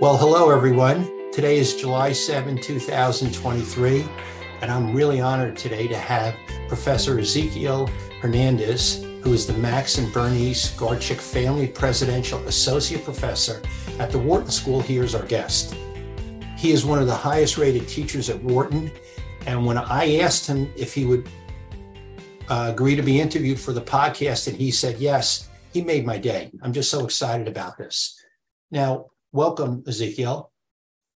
Well, hello, everyone. Today is July 7, 2023, and I'm really honored today to have Professor Exequiel Hernandez, who is the Max and Bernice Garchik Family Presidential Associate Professor at the Wharton School, here as our guest. He is one of the highest rated teachers at Wharton, and when I asked him if he would uh, agree to be interviewed for the podcast, and he said yes, he made my day. I'm just so excited about this. Now, welcome, Exequiel.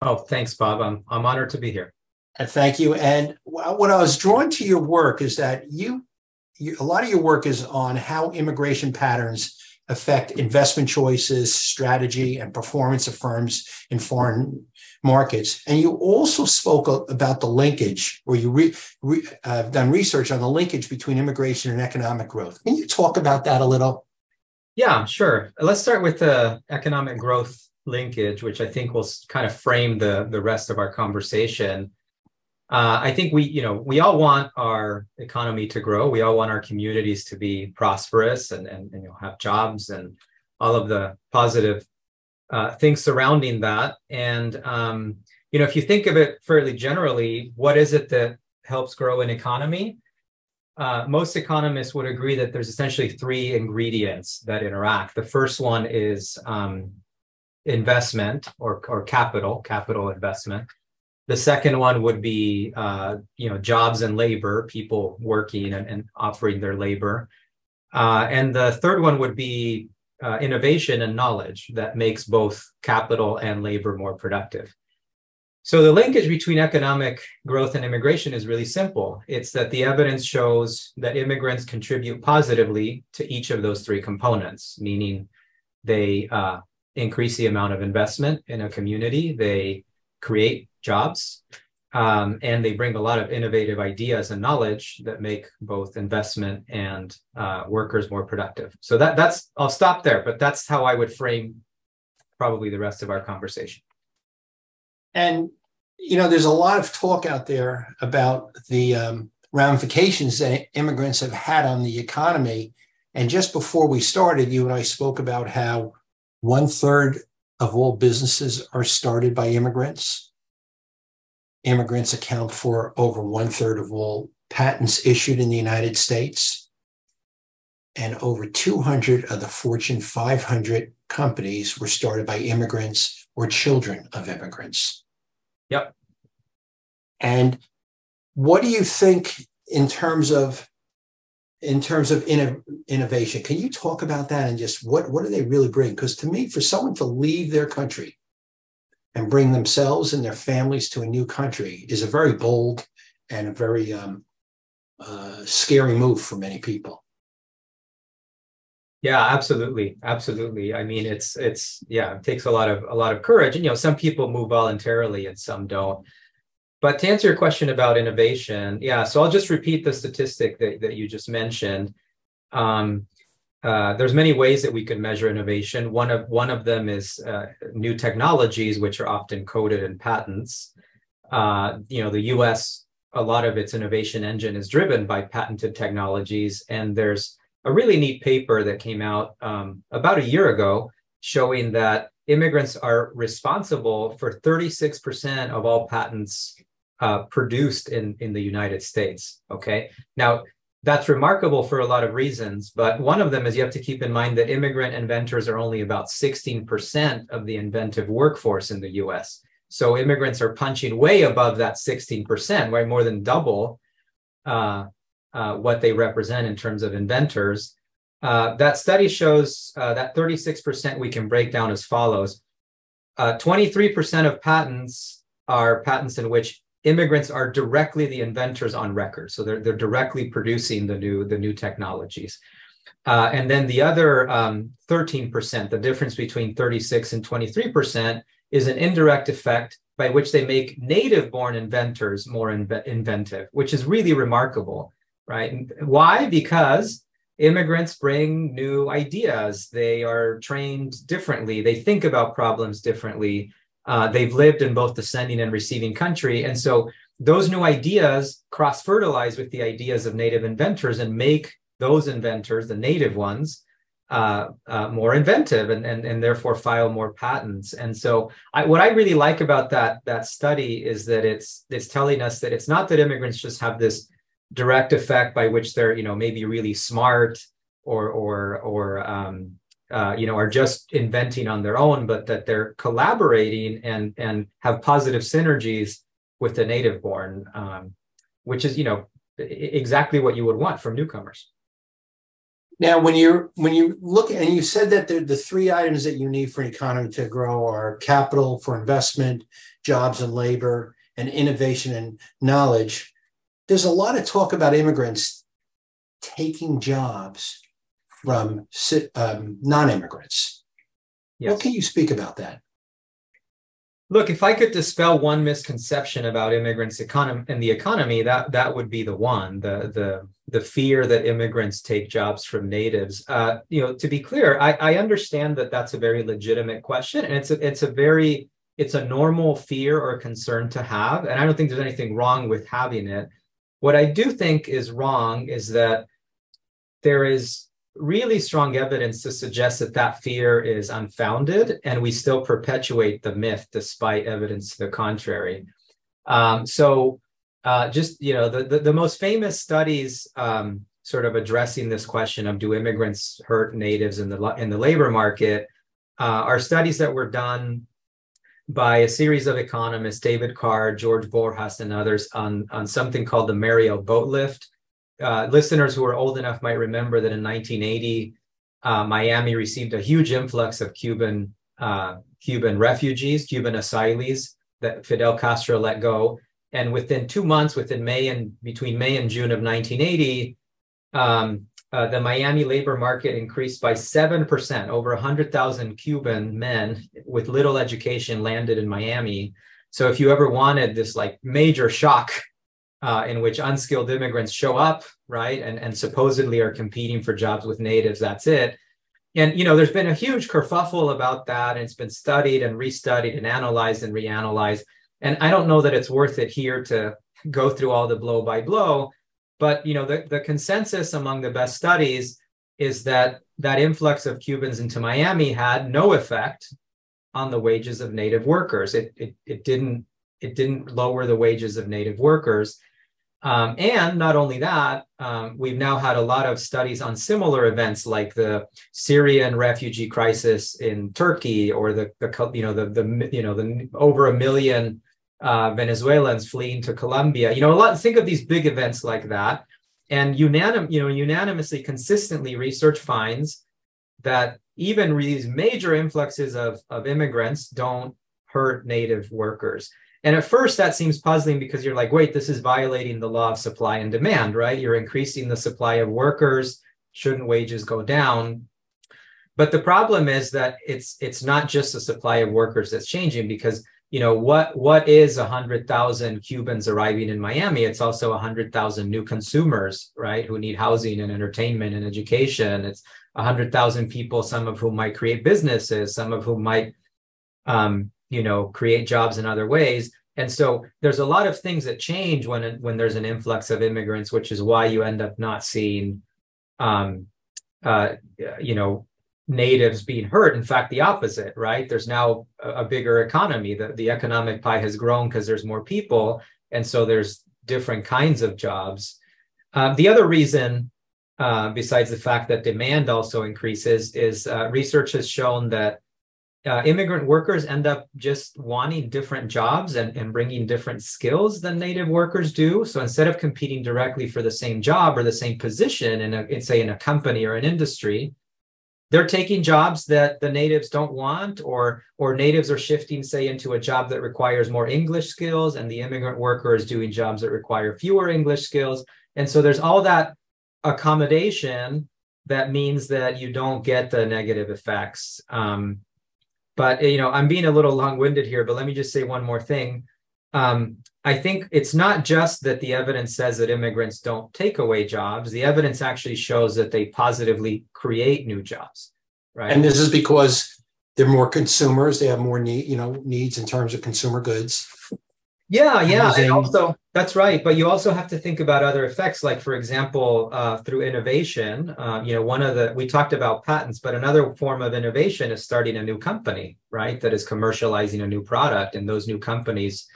Oh, thanks, Bob. I'm, I'm honored to be here. And thank you. And what I was drawn to your work is that you, you, a lot of your work is on how immigration patterns affect investment choices, strategy, and performance of firms in foreign markets. And you also spoke about the linkage, or you re, re, uh, done research on the linkage between immigration and economic growth. Can you talk about that a little? Yeah, sure. Let's start with the economic growth linkage, which I think will kind of frame the the rest of our conversation. Uh, I think we, you know, we all want our economy to grow. We all want our communities to be prosperous and and, and you know have jobs and all of the positive uh, things surrounding that. And um, you know, if you think of it fairly generally, what is it that helps grow an economy? Uh, most economists would agree that there's essentially three ingredients that interact. The first one is um, investment or, or capital, capital investment. The second one would be, uh, you know, jobs and labor, people working and, and offering their labor. Uh, and the third one would be uh, innovation and knowledge that makes both capital and labor more productive. So the linkage between economic growth and immigration is really simple. It's that the evidence shows that immigrants contribute positively to each of those three components, meaning they uh, increase the amount of investment in a community. They create jobs um, and they bring a lot of innovative ideas and knowledge that make both investment and uh, workers more productive. So that that's I'll stop there, but that's how I would frame probably the rest of our conversation. And you know, there's a lot of talk out there about the um, ramifications that immigrants have had on the economy. And just before we started, you and I spoke about how one third of all businesses are started by immigrants. Immigrants account for over one third of all patents issued in the United States. And over 200 of the Fortune 500 companies were started by immigrants or children of immigrants. Yep. And what do you think in terms of in terms of inno- innovation. Can you talk about that and just what, what do they really bring? Because to me, for someone to leave their country and bring themselves and their families to a new country is a very bold and a very um, uh, scary move for many people. Yeah, absolutely, absolutely. I mean, it's it's yeah, it takes a lot of a lot of courage, and you know, some people move voluntarily and some don't. But to answer your question about innovation, yeah, so I'll just repeat the statistic that, that you just mentioned. Um, uh, there's many ways that we could measure innovation. One of one of them is uh, new technologies, which are often coded in patents. Uh, you know, the U.S. a lot of its innovation engine is driven by patented technologies, and there's a really neat paper that came out um, about a year ago showing that immigrants are responsible for 36% of all patents uh, produced in, in the United States. Okay. Now, that's remarkable for a lot of reasons, but one of them is you have to keep in mind that immigrant inventors are only about 16% of the inventive workforce in the US. So immigrants are punching way above that 16%, way more than double uh, uh, what they represent in terms of inventors. Uh, that study shows uh, that 36% we can break down as follows 23% uh, of patents are patents in which immigrants are directly the inventors on record. So they're, they're directly producing the new, the new technologies. Uh, and then the other um, 13%, the difference between 36 and 23%, is an indirect effect by which they make native born inventors more inve- inventive, which is really remarkable, right? Why? Because immigrants bring new ideas. They are trained differently. They think about problems differently. Uh, they've lived in both the sending and receiving country. And so those new ideas cross fertilize with the ideas of native inventors and make those inventors, the native ones, uh, uh, more inventive and, and and therefore file more patents. And so, I, what I really like about that that study is that it's it's telling us that it's not that immigrants just have this direct effect by which they're you know maybe really smart or or or um, uh, you know are just inventing on their own, but that they're collaborating and and have positive synergies with the native born, um, which is you know exactly what you would want from newcomers. Now, when you're when you look and you said that the, the three items that you need for an economy to grow are capital for investment, jobs and labor, and innovation and knowledge. There's a lot of talk about immigrants taking jobs from um, non-immigrants. Yes. What can you speak about that? Look, if I could dispel one misconception about immigrants economy and the economy, that that would be the one the the the fear that immigrants take jobs from natives. Uh, you know, to be clear, I, I understand that that's a very legitimate question, and it's a, it's a very it's a normal fear or concern to have, and I don't think there's anything wrong with having it. What I do think is wrong is that there is really strong evidence to suggest that that fear is unfounded and we still perpetuate the myth despite evidence to the contrary. Um, so uh, just you know the, the, the most famous studies um, sort of addressing this question of do immigrants hurt natives in the in the labor market uh, are studies that were done by a series of economists david card george borjas and others on on something called the Mariel boat lift uh, listeners who are old enough might remember that in 1980, uh, Miami received a huge influx of Cuban uh, Cuban refugees, Cuban asylees that Fidel Castro let go. And within two months, within May and between May and June of 1980, um, uh, the Miami labor market increased by 7%. Over 100,000 Cuban men with little education landed in Miami. So if you ever wanted this like major shock uh, in which unskilled immigrants show up, right, and, and supposedly are competing for jobs with natives. That's it. And you know, there's been a huge kerfuffle about that, and it's been studied and restudied and analyzed and reanalyzed. And I don't know that it's worth it here to go through all the blow by blow. But you know, the, the consensus among the best studies is that that influx of Cubans into Miami had no effect on the wages of native workers. It, it, it didn't it didn't lower the wages of native workers. Um, and not only that, um, we've now had a lot of studies on similar events like the Syrian refugee crisis in Turkey, or the, the you know the the you know the over a million uh, Venezuelans fleeing to Colombia. You know, a lot. Think of these big events like that, and unanim you know unanimously, consistently, research finds that even these major influxes of of immigrants don't hurt native workers. And at first, that seems puzzling because you're like, wait, this is violating the law of supply and demand, right? You're increasing the supply of workers. Shouldn't wages go down? But the problem is that it's it's not just the supply of workers that's changing because you know what what is a hundred thousand Cubans arriving in Miami? It's also a hundred thousand new consumers, right? Who need housing and entertainment and education. It's a hundred thousand people, some of whom might create businesses, some of whom might um, you know create jobs in other ways. And so there's a lot of things that change when when there's an influx of immigrants which is why you end up not seeing um uh you know natives being hurt. In fact the opposite right? There's now a, a bigger economy. The, the economic pie has grown because there's more people and so there's different kinds of jobs. Um, the other reason uh, besides the fact that demand also increases is uh, research has shown that uh, immigrant workers end up just wanting different jobs and, and bringing different skills than native workers do. So instead of competing directly for the same job or the same position in, a, in say in a company or an industry, they're taking jobs that the natives don't want or or natives are shifting say into a job that requires more english skills and the immigrant worker is doing jobs that require fewer english skills and so there's all that accommodation that means that you don't get the negative effects um, but you know, I'm being a little long-winded here, but let me just say one more thing. Um, I think it's not just that the evidence says that immigrants don't take away jobs. The evidence actually shows that they positively create new jobs. Right. And this is because they're more consumers. They have more need, you know, needs in terms of consumer goods. Yeah, yeah. And also, that's right. But you also have to think about other effects, like for example, uh, through innovation. Uh, you know, one of the we talked about patents, but another form of innovation is starting a new company, right? That is commercializing a new product, and those new companies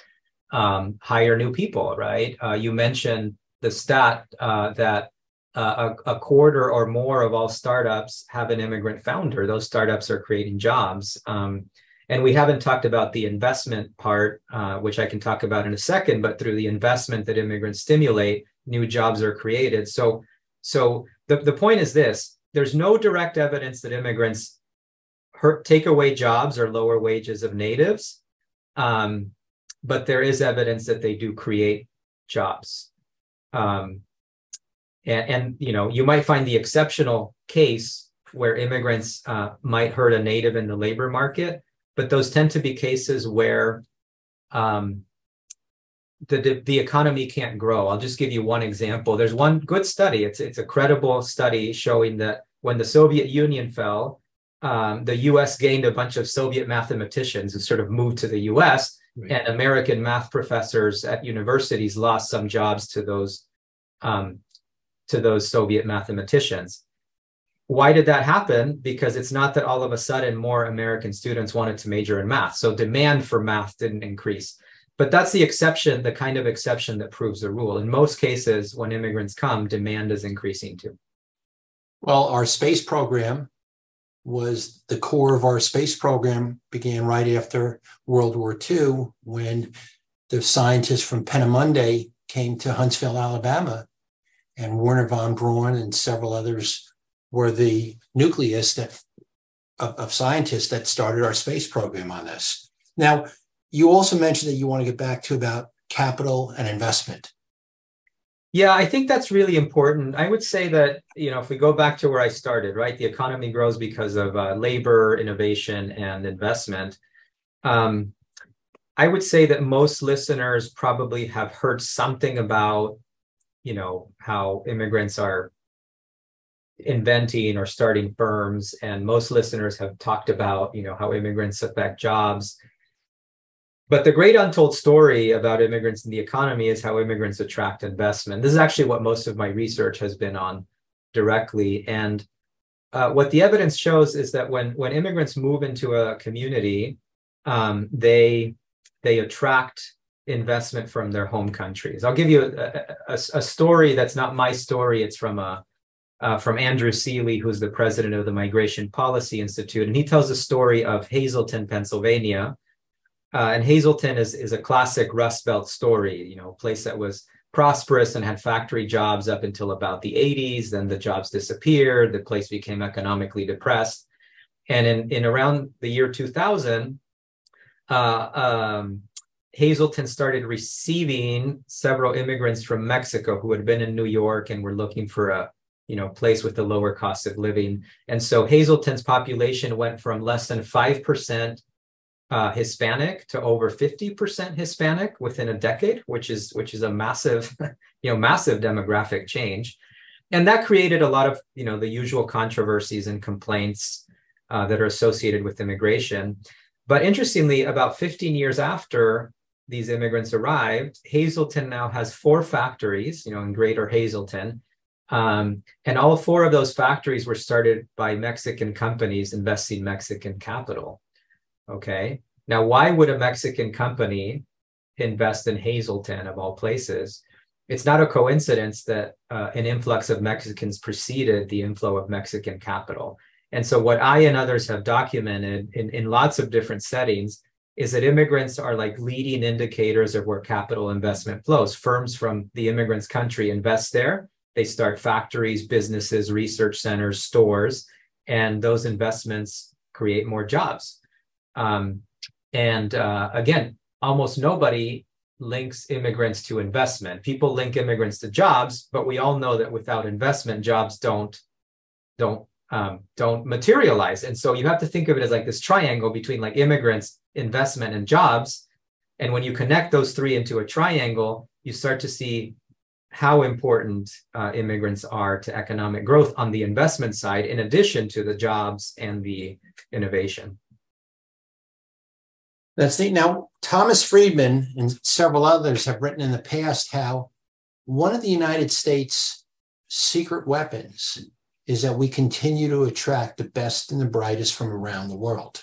um, hire new people, right? Uh, you mentioned the stat uh, that uh, a, a, quarter or more of all startups have an immigrant founder. Those startups are creating jobs. Um, and we haven't talked about the investment part, uh, which I can talk about in a second, but through the investment that immigrants stimulate, new jobs are created. So, so the, the point is this there's no direct evidence that immigrants hurt, take away jobs or lower wages of natives. Um, but there is evidence that they do create jobs. Um, and, and, you know, you might find the exceptional case where immigrants uh, might hurt a native in the labor market, but those tend to be cases where um, the, the economy can't grow. I'll just give you one example. There's one good study. It's it's a credible study showing that when the Soviet Union fell, um, the U.S. gained a bunch of Soviet mathematicians who sort of moved to the U.S. Right. and American math professors at universities lost some jobs to those um, to those Soviet mathematicians. Why did that happen? Because it's not that all of a sudden more American students wanted to major in math. So demand for math didn't increase. But that's the exception, the kind of exception that proves the rule. In most cases, when immigrants come, demand is increasing too. Well, our space program was the core of our space program began right after World War II when the scientists from Peenemünde came to Huntsville, Alabama, and Wernher von Braun and several others were the nucleus that of, of scientists that started our space program on this. Now, you also mentioned that you want to get back to about capital and investment. Yeah, I think that's really important. I would say that, you know, if we go back to where I started, right, the economy grows because of uh, labor, innovation, and investment. Um, I would say that most listeners probably have heard something about, you know, how immigrants are inventing or starting firms and most listeners have talked about you know how immigrants affect jobs. But the great untold story about immigrants in the economy is how immigrants attract investment. This is actually what most of my research has been on directly. And uh, what the evidence shows is that when when immigrants move into a community um, they they attract investment from their home countries. I'll give you a, a, a story that's not my story. It's from a uh, from Andrew Selee, who's the president of the Migration Policy Institute. And he tells the story of Hazleton, Pennsylvania. Uh, and Hazleton is, is a classic Rust Belt story, you know, a place that was prosperous and had factory jobs up until about the 80s. Then the jobs disappeared. The place became economically depressed. And in, in around the year 2000, uh, um, Hazleton started receiving several immigrants from Mexico who had been in New York and were looking for a you know place with the lower cost of living. And so hazleton's population went from less than 5% uh, hispanic to over 50% hispanic within a decade which is which is a massive you know massive demographic change. And that created a lot of you know the usual controversies and complaints uh, that are associated with immigration. But interestingly about 15 years after these immigrants arrived hazleton now has four factories you know in greater hazleton um, and all four of those factories were started by Mexican companies investing Mexican capital. Okay. Now, why would a Mexican company invest in Hazleton of all places? It's not a coincidence that uh, an influx of Mexicans preceded the inflow of Mexican capital. And so, what I and others have documented in, in lots of different settings is that immigrants are like leading indicators of where capital investment flows. Firms from the immigrants' country invest there, they start factories, businesses, research centers, stores, and those investments create more jobs. Um, and uh, again, almost nobody links immigrants to investment. People link immigrants to jobs, but we all know that without investment, jobs don't don't um, don't materialize. And so you have to think of it as like this triangle between like immigrants, investment, and jobs. And when you connect those three into a triangle, you start to see how important uh, immigrants are to economic growth on the investment side, in addition to the jobs and the innovation. That's neat. now Thomas Friedman and several others have written in the past how one of the United States secret weapons is that we continue to attract the best and the brightest from around the world.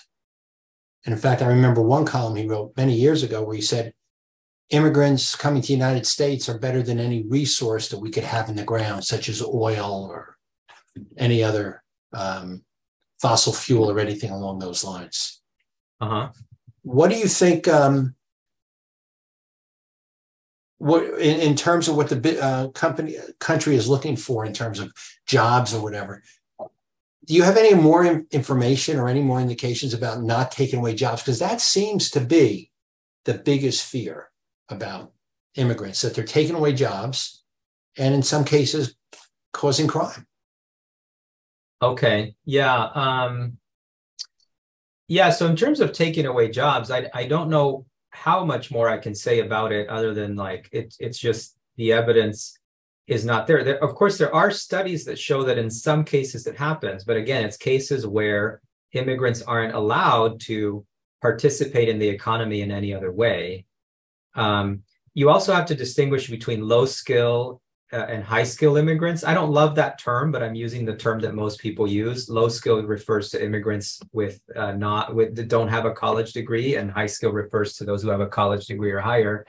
And in fact, I remember one column he wrote many years ago where he said, immigrants coming to the United States are better than any resource that we could have in the ground, such as oil or any other um, fossil fuel or anything along those lines. Uh-huh. What do you think? Um, what in, in terms of what the uh, company country is looking for in terms of jobs or whatever? Do you have any more information or any more indications about not taking away jobs? Because that seems to be the biggest fear about immigrants that they're taking away jobs and in some cases causing crime. Okay. Yeah. Um, yeah. So in terms of taking away jobs, I I don't know how much more I can say about it other than like it's it's just the evidence is not there. there. Of course, there are studies that show that in some cases it happens, but again, it's cases where immigrants aren't allowed to participate in the economy in any other way. Um, you also have to distinguish between low skill uh, and high skill immigrants. I don't love that term, but I'm using the term that most people use. Low skill refers to immigrants with uh, not with that don't have a college degree, and high skill refers to those who have a college degree or higher.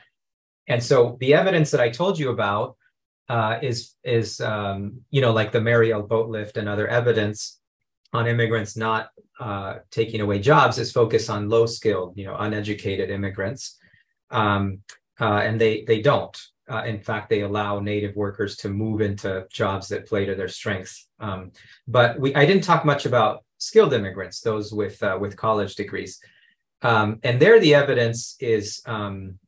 And so the evidence that I told you about uh, is is um, you know like the Mariel boat lift and other evidence on immigrants not uh, taking away jobs is focused on low skilled, you know, uneducated immigrants, um, uh, and they they don't uh, in fact, they allow native workers to move into jobs that play to their strengths. Um, but we, I didn't talk much about skilled immigrants, those with uh, with college degrees, um, and there the evidence is um,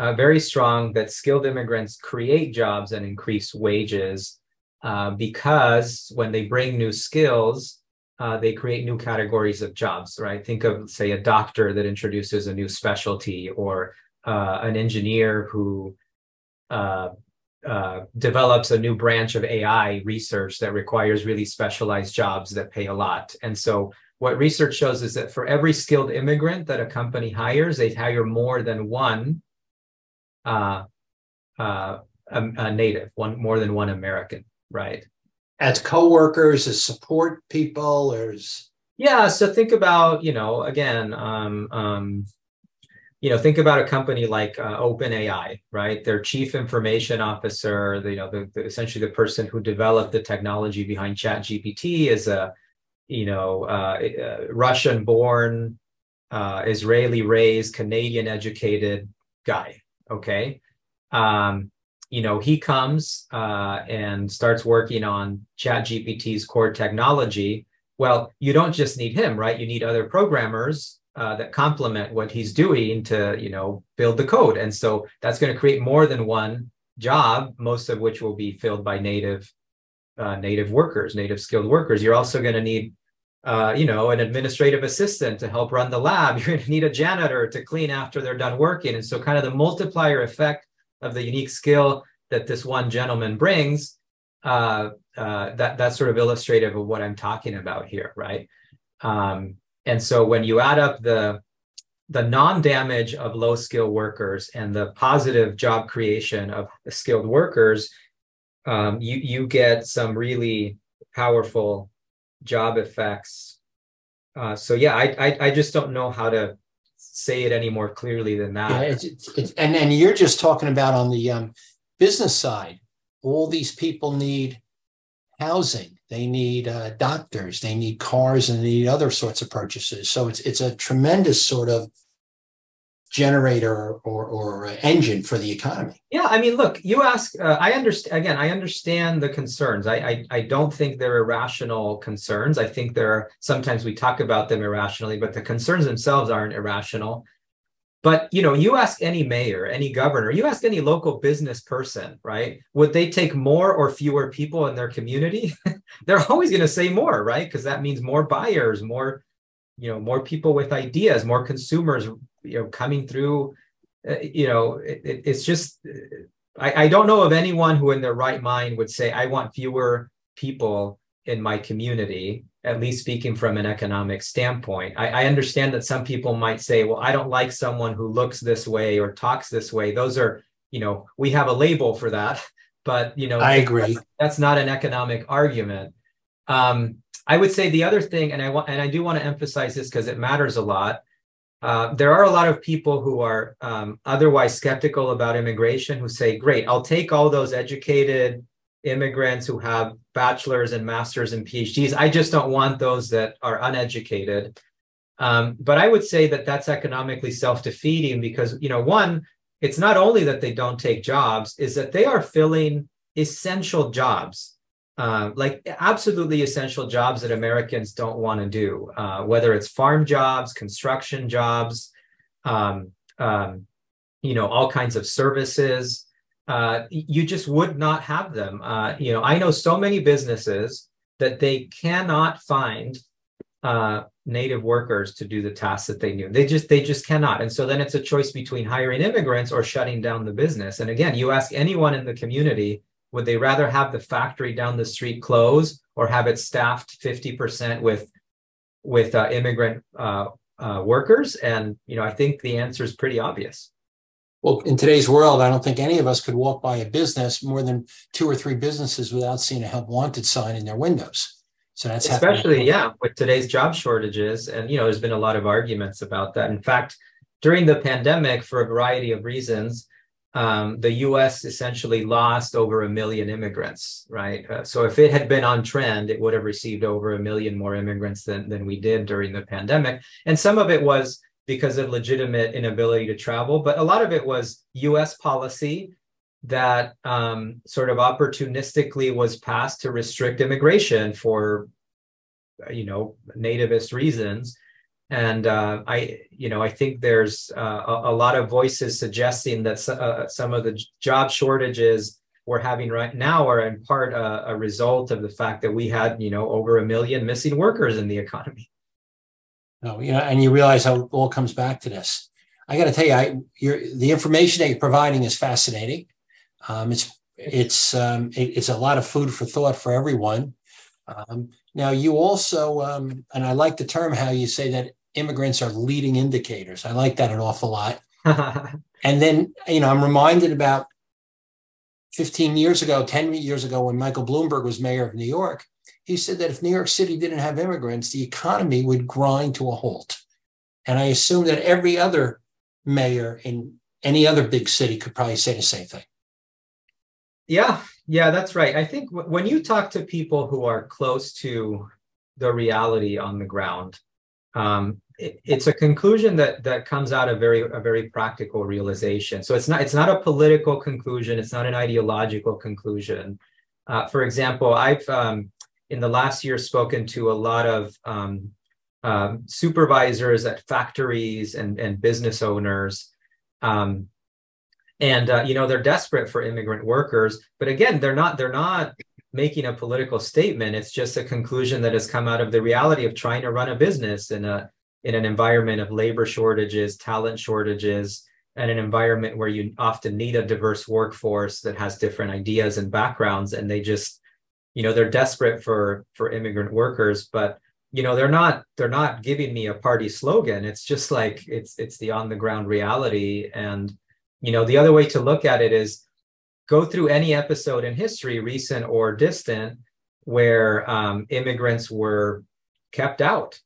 uh, very strong that skilled immigrants create jobs and increase wages uh, because when they bring new skills. Uh, they create new categories of jobs, right? Think of, say, a doctor that introduces a new specialty, or uh, an engineer who uh, uh, develops a new branch of AI research that requires really specialized jobs that pay a lot. And so, what research shows is that for every skilled immigrant that a company hires, they hire more than one uh, uh, a, a native, one more than one American, right? As coworkers, as support people, or as yeah. So think about you know again. Um, um, you know, think about a company like uh, OpenAI, right? Their chief information officer, the, you know, the, the, essentially the person who developed the technology behind ChatGPT is a, you know, uh, uh, Russian-born, uh, Israeli-raised, Canadian-educated guy. Okay, um, you know, he comes uh, and starts working on ChatGPT's core technology. Well, you don't just need him, right? You need other programmers uh, that complement what he's doing to you know build the code and so that's going to create more than one job most of which will be filled by native uh, native workers native skilled workers you're also going to need uh, you know an administrative assistant to help run the lab you're going to need a janitor to clean after they're done working and so kind of the multiplier effect of the unique skill that this one gentleman brings uh, uh, that that's sort of illustrative of what i'm talking about here right um, and so when you add up the the non-damage of low skill workers and the positive job creation of skilled workers, um, you you get some really powerful job effects. Uh, so yeah, I, I, I just don't know how to say it any more clearly than that. Yeah, it's, it's, and and you're just talking about on the um, business side. All these people need housing they need uh, doctors, they need cars, and they need other sorts of purchases. So it's it's a tremendous sort of generator or or engine for the economy. Yeah, I mean, look, you ask. Uh, I understand. Again, I understand the concerns. I, I I don't think they're irrational concerns. I think there are sometimes we talk about them irrationally, but the concerns themselves aren't irrational. But you know, you ask any mayor, any governor, you ask any local business person, right? Would they take more or fewer people in their community? They're always going to say more, right? Because that means more buyers, more, you know, more people with ideas, more consumers, you know, coming through. Uh, you know, it, it, it's just, I, I don't know of anyone who, in their right mind, would say, "I want fewer people in my community." at least speaking from an economic standpoint. I, I, understand that some people might say, well, I don't like someone who looks this way or talks this way. Those are, you know, we have a label for that, but you know, I agree. That's not an economic argument. Um, I would say the other thing, and I want, and I do want to emphasize this because it matters a lot. Uh, there are a lot of people who are um, otherwise skeptical about immigration who say, great, I'll take all those educated immigrants who have bachelor's and master's and PhDs. I just don't want those that are uneducated. Um, but I would say that that's economically self-defeating because, you know, one, it's not only that they don't take jobs, is that they are filling essential jobs, uh, like absolutely essential jobs that Americans don't want to do, uh, whether it's farm jobs, construction jobs, um, um, you know, all kinds of services uh, you just would not have them. Uh, you know, I know so many businesses that they cannot find uh, native workers to do the tasks that they knew. They just they just cannot. And so then it's a choice between hiring immigrants or shutting down the business. And again, you ask anyone in the community, would they rather have the factory down the street close or have it staffed 50% with with uh, immigrant uh, uh, workers? And you know, I think the answer is pretty obvious. Well, in today's world, I don't think any of us could walk by a business more than two or three businesses without seeing a help wanted sign in their windows. So that's especially happening. yeah with today's job shortages, and you know there's been a lot of arguments about that. In fact, during the pandemic, for a variety of reasons, um, the U.S. essentially lost over a million immigrants. Right. Uh, so if it had been on trend, it would have received over a million more immigrants than than we did during the pandemic, and some of it was because of legitimate inability to travel, but a lot of it was US policy that um, sort of opportunistically was passed to restrict immigration for, you know, nativist reasons. And uh, I, you know, I think there's uh, a, a, lot of voices suggesting that uh, some of the job shortages we're having right now are in part a, a result of the fact that we had, you know, over a million missing workers in the economy. No, you know, and you realize how it all comes back to this. I got to tell you, I, the information that you're providing is fascinating. Um, it's it's um, it, it's a lot of food for thought for everyone. Um, now, you also, um, and I like the term how you say that immigrants are leading indicators. I like that an awful lot. and then, you know, I'm reminded about 15 years ago, 10 years ago, when Michael Bloomberg was mayor of New York, he said that if New York City didn't have immigrants, the economy would grind to a halt. And I assume that every other mayor in any other big city could probably say the same thing. Yeah, yeah, that's right. I think w- when you talk to people who are close to the reality on the ground, um, it, it's a conclusion that that comes out of very a very practical realization. So it's not it's not a political conclusion. It's not an ideological conclusion. Uh, for example, I've um, in the last year spoken to a lot of um, um, supervisors at factories and, and business owners. Um, and uh, you know they're desperate for immigrant workers, but again, they're not they're not making a political statement. It's just a conclusion that has come out of the reality of trying to run a business in a in an environment of labor shortages, talent shortages, and an environment where you often need a diverse workforce that has different ideas and backgrounds, and they just you know they're desperate for for immigrant workers but you know they're not they're not giving me a party slogan. It's just like it's it's the on the ground reality. And you know the other way to look at it is go through any episode in history recent or distant where um, immigrants were kept out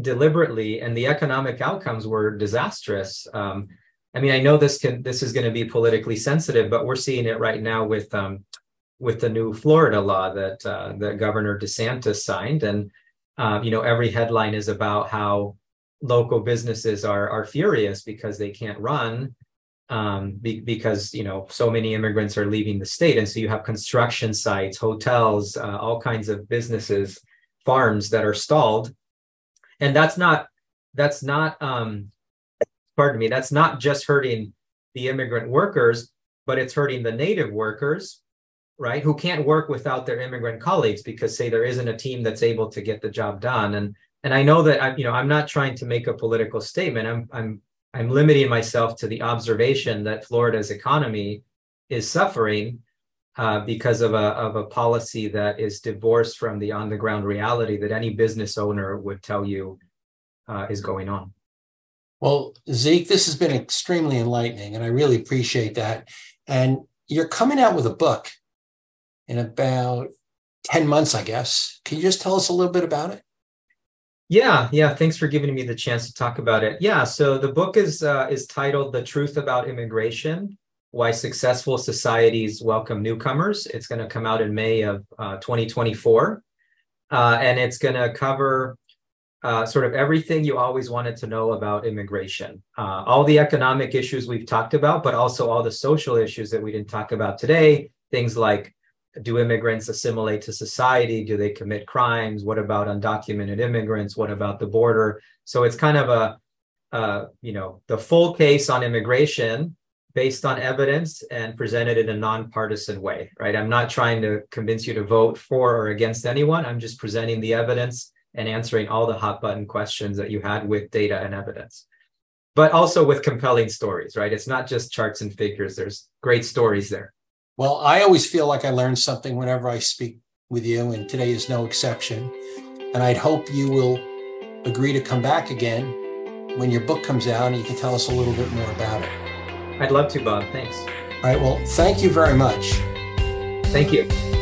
deliberately and the economic outcomes were disastrous. Um, i mean i know this can this is going to be politically sensitive but we're seeing it right now with um, with the new Florida law that uh, that Governor DeSantis signed, and uh, you know every headline is about how local businesses are are furious because they can't run um, be, because you know so many immigrants are leaving the state, and so you have construction sites, hotels, uh, all kinds of businesses, farms that are stalled, and that's not that's not um, pardon me that's not just hurting the immigrant workers, but it's hurting the native workers right who can't work without their immigrant colleagues because say there isn't a team that's able to get the job done. And and i know that i you know i'm not trying to make a political statement. I'm i'm i'm limiting myself to the observation that florida's economy is suffering uh, because of a of a policy that is divorced from the on the ground reality that any business owner would tell you uh, is going on. Well, Zeke, this has been extremely enlightening, and I really appreciate that. And you're coming out with a book in about 10 months, I guess. Can you just tell us a little bit about it? Yeah, yeah. Thanks for giving me the chance to talk about it. Yeah, so the book is uh, is titled "The Truth About Immigration: Why Successful Societies Welcome Newcomers." It's going to come out in May of uh, 2024, uh, and it's going to cover uh, sort of everything you always wanted to know about immigration, uh, all the economic issues we've talked about, but also all the social issues that we didn't talk about today. Things like do immigrants assimilate to society? Do they commit crimes? What about undocumented immigrants? What about the border? So it's kind of a, uh, you know, the full case on immigration based on evidence and presented in a nonpartisan way, right? I'm not trying to convince you to vote for or against anyone. I'm just presenting the evidence and answering all the hot button questions that you had with data and evidence but also with compelling stories right it's not just charts and figures there's great stories there well i always feel like i learn something whenever i speak with you and today is no exception. And i'd hope you will agree to come back again when your book comes out and you can tell us a little bit more about it. I'd love to bob. Thanks. All right well thank you very much. Thank you